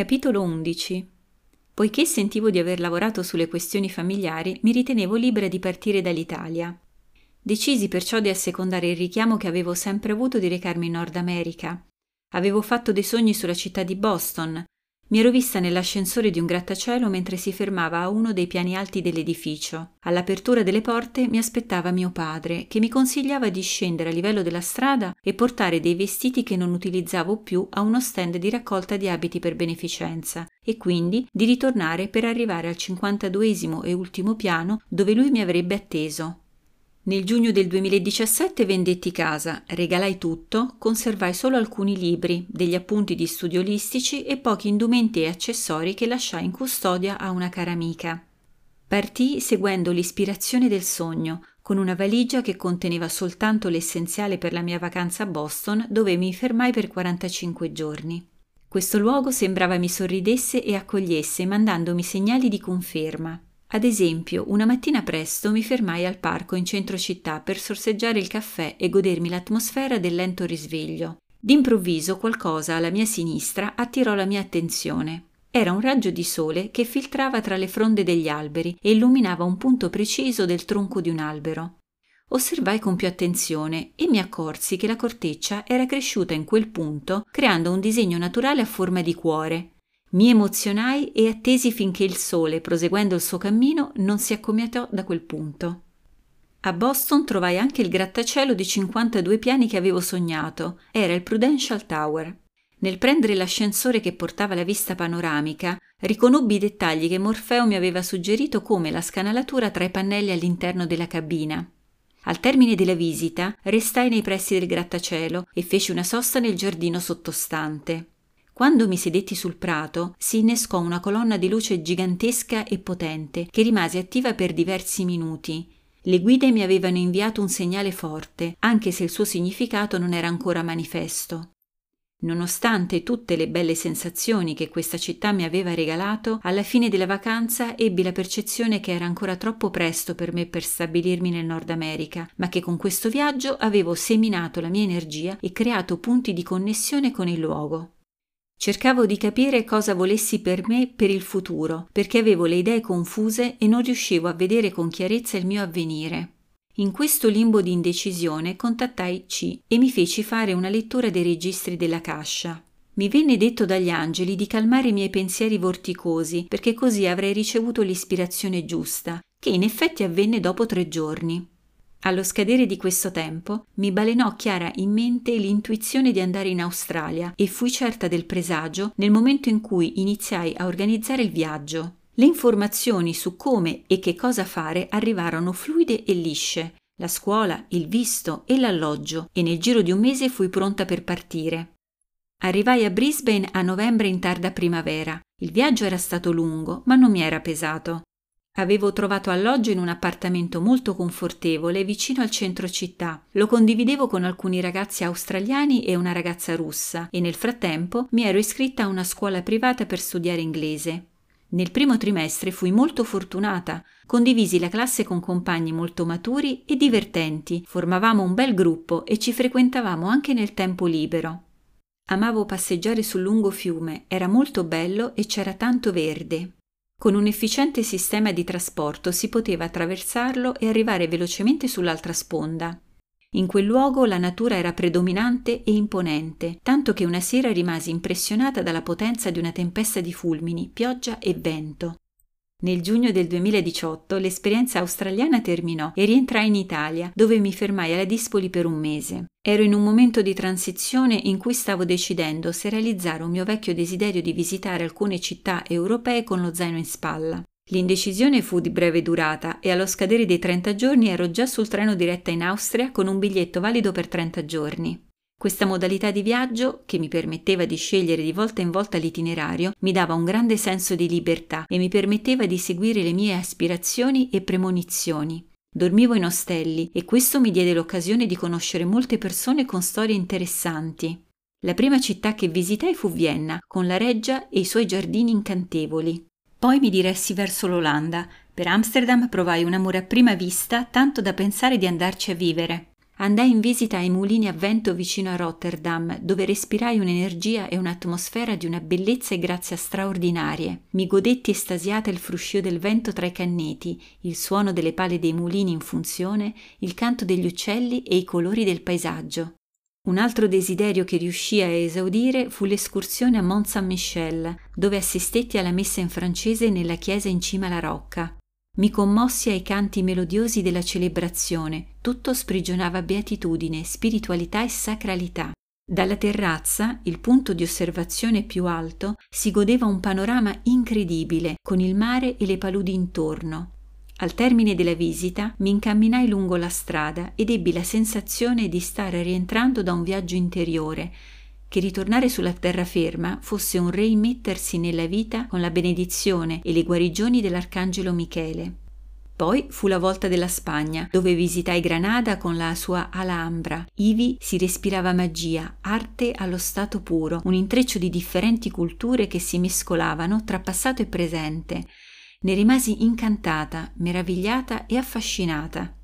Capitolo 11 Poiché sentivo di aver lavorato sulle questioni familiari, mi ritenevo libera di partire dall'Italia. Decisi perciò di assecondare il richiamo che avevo sempre avuto di recarmi in Nord America. Avevo fatto dei sogni sulla città di Boston, mi ero vista nell'ascensore di un grattacielo mentre si fermava a uno dei piani alti dell'edificio. All'apertura delle porte mi aspettava mio padre, che mi consigliava di scendere a livello della strada e portare dei vestiti che non utilizzavo più a uno stand di raccolta di abiti per beneficenza e quindi di ritornare per arrivare al 52 e ultimo piano dove lui mi avrebbe atteso. Nel giugno del 2017 vendetti casa, regalai tutto, conservai solo alcuni libri, degli appunti di studiolistici e pochi indumenti e accessori che lasciai in custodia a una cara amica. Partii seguendo l'ispirazione del sogno, con una valigia che conteneva soltanto l'essenziale per la mia vacanza a Boston, dove mi fermai per 45 giorni. Questo luogo sembrava mi sorridesse e accogliesse, mandandomi segnali di conferma. Ad esempio, una mattina presto mi fermai al parco in centro città per sorseggiare il caffè e godermi l'atmosfera del lento risveglio. D'improvviso qualcosa alla mia sinistra attirò la mia attenzione. Era un raggio di sole che filtrava tra le fronde degli alberi e illuminava un punto preciso del tronco di un albero. Osservai con più attenzione e mi accorsi che la corteccia era cresciuta in quel punto creando un disegno naturale a forma di cuore, mi emozionai e attesi finché il sole, proseguendo il suo cammino, non si accomiatò da quel punto. A Boston trovai anche il grattacielo di 52 piani che avevo sognato. Era il Prudential Tower. Nel prendere l'ascensore che portava la vista panoramica, riconobbi i dettagli che Morfeo mi aveva suggerito come la scanalatura tra i pannelli all'interno della cabina. Al termine della visita restai nei pressi del grattacielo e feci una sosta nel giardino sottostante. Quando mi sedetti sul prato, si innescò una colonna di luce gigantesca e potente che rimase attiva per diversi minuti. Le guide mi avevano inviato un segnale forte, anche se il suo significato non era ancora manifesto. Nonostante tutte le belle sensazioni che questa città mi aveva regalato, alla fine della vacanza ebbi la percezione che era ancora troppo presto per me per stabilirmi nel Nord America, ma che con questo viaggio avevo seminato la mia energia e creato punti di connessione con il luogo. Cercavo di capire cosa volessi per me per il futuro, perché avevo le idee confuse e non riuscivo a vedere con chiarezza il mio avvenire. In questo limbo di indecisione contattai C e mi feci fare una lettura dei registri della cascia. Mi venne detto dagli angeli di calmare i miei pensieri vorticosi, perché così avrei ricevuto l'ispirazione giusta, che in effetti avvenne dopo tre giorni. Allo scadere di questo tempo mi balenò chiara in mente l'intuizione di andare in Australia e fui certa del presagio nel momento in cui iniziai a organizzare il viaggio. Le informazioni su come e che cosa fare arrivarono fluide e lisce. La scuola, il visto e l'alloggio e nel giro di un mese fui pronta per partire. Arrivai a Brisbane a novembre in tarda primavera. Il viaggio era stato lungo, ma non mi era pesato. Avevo trovato alloggio in un appartamento molto confortevole vicino al centro città. Lo condividevo con alcuni ragazzi australiani e una ragazza russa e nel frattempo mi ero iscritta a una scuola privata per studiare inglese. Nel primo trimestre fui molto fortunata, condivisi la classe con compagni molto maturi e divertenti, formavamo un bel gruppo e ci frequentavamo anche nel tempo libero. Amavo passeggiare sul lungo fiume, era molto bello e c'era tanto verde. Con un efficiente sistema di trasporto si poteva attraversarlo e arrivare velocemente sull'altra sponda. In quel luogo la natura era predominante e imponente, tanto che una sera rimasi impressionata dalla potenza di una tempesta di fulmini, pioggia e vento. Nel giugno del 2018 l'esperienza australiana terminò e rientrai in Italia, dove mi fermai alla Dispoli per un mese. Ero in un momento di transizione in cui stavo decidendo se realizzare un mio vecchio desiderio di visitare alcune città europee con lo zaino in spalla. L'indecisione fu di breve durata e allo scadere dei 30 giorni ero già sul treno diretta in Austria con un biglietto valido per 30 giorni. Questa modalità di viaggio, che mi permetteva di scegliere di volta in volta l'itinerario, mi dava un grande senso di libertà e mi permetteva di seguire le mie aspirazioni e premonizioni. Dormivo in ostelli e questo mi diede l'occasione di conoscere molte persone con storie interessanti. La prima città che visitai fu Vienna, con la reggia e i suoi giardini incantevoli. Poi mi diressi verso l'Olanda. Per Amsterdam provai un amore a prima vista, tanto da pensare di andarci a vivere. Andai in visita ai mulini a vento vicino a Rotterdam, dove respirai un'energia e un'atmosfera di una bellezza e grazia straordinarie. Mi godetti estasiata il fruscio del vento tra i canneti, il suono delle pale dei mulini in funzione, il canto degli uccelli e i colori del paesaggio. Un altro desiderio che riuscì a esaudire fu l'escursione a Mont Saint-Michel, dove assistetti alla messa in francese nella chiesa in cima alla rocca. Mi commossi ai canti melodiosi della celebrazione, tutto sprigionava beatitudine, spiritualità e sacralità. Dalla terrazza, il punto di osservazione più alto, si godeva un panorama incredibile, con il mare e le paludi intorno. Al termine della visita mi incamminai lungo la strada ed ebbi la sensazione di stare rientrando da un viaggio interiore, che ritornare sulla terraferma fosse un reimettersi nella vita con la benedizione e le guarigioni dell'arcangelo Michele. Poi fu la volta della Spagna, dove visitai Granada con la sua Alhambra. Ivi si respirava magia, arte allo stato puro, un intreccio di differenti culture che si mescolavano tra passato e presente. Ne rimasi incantata, meravigliata e affascinata.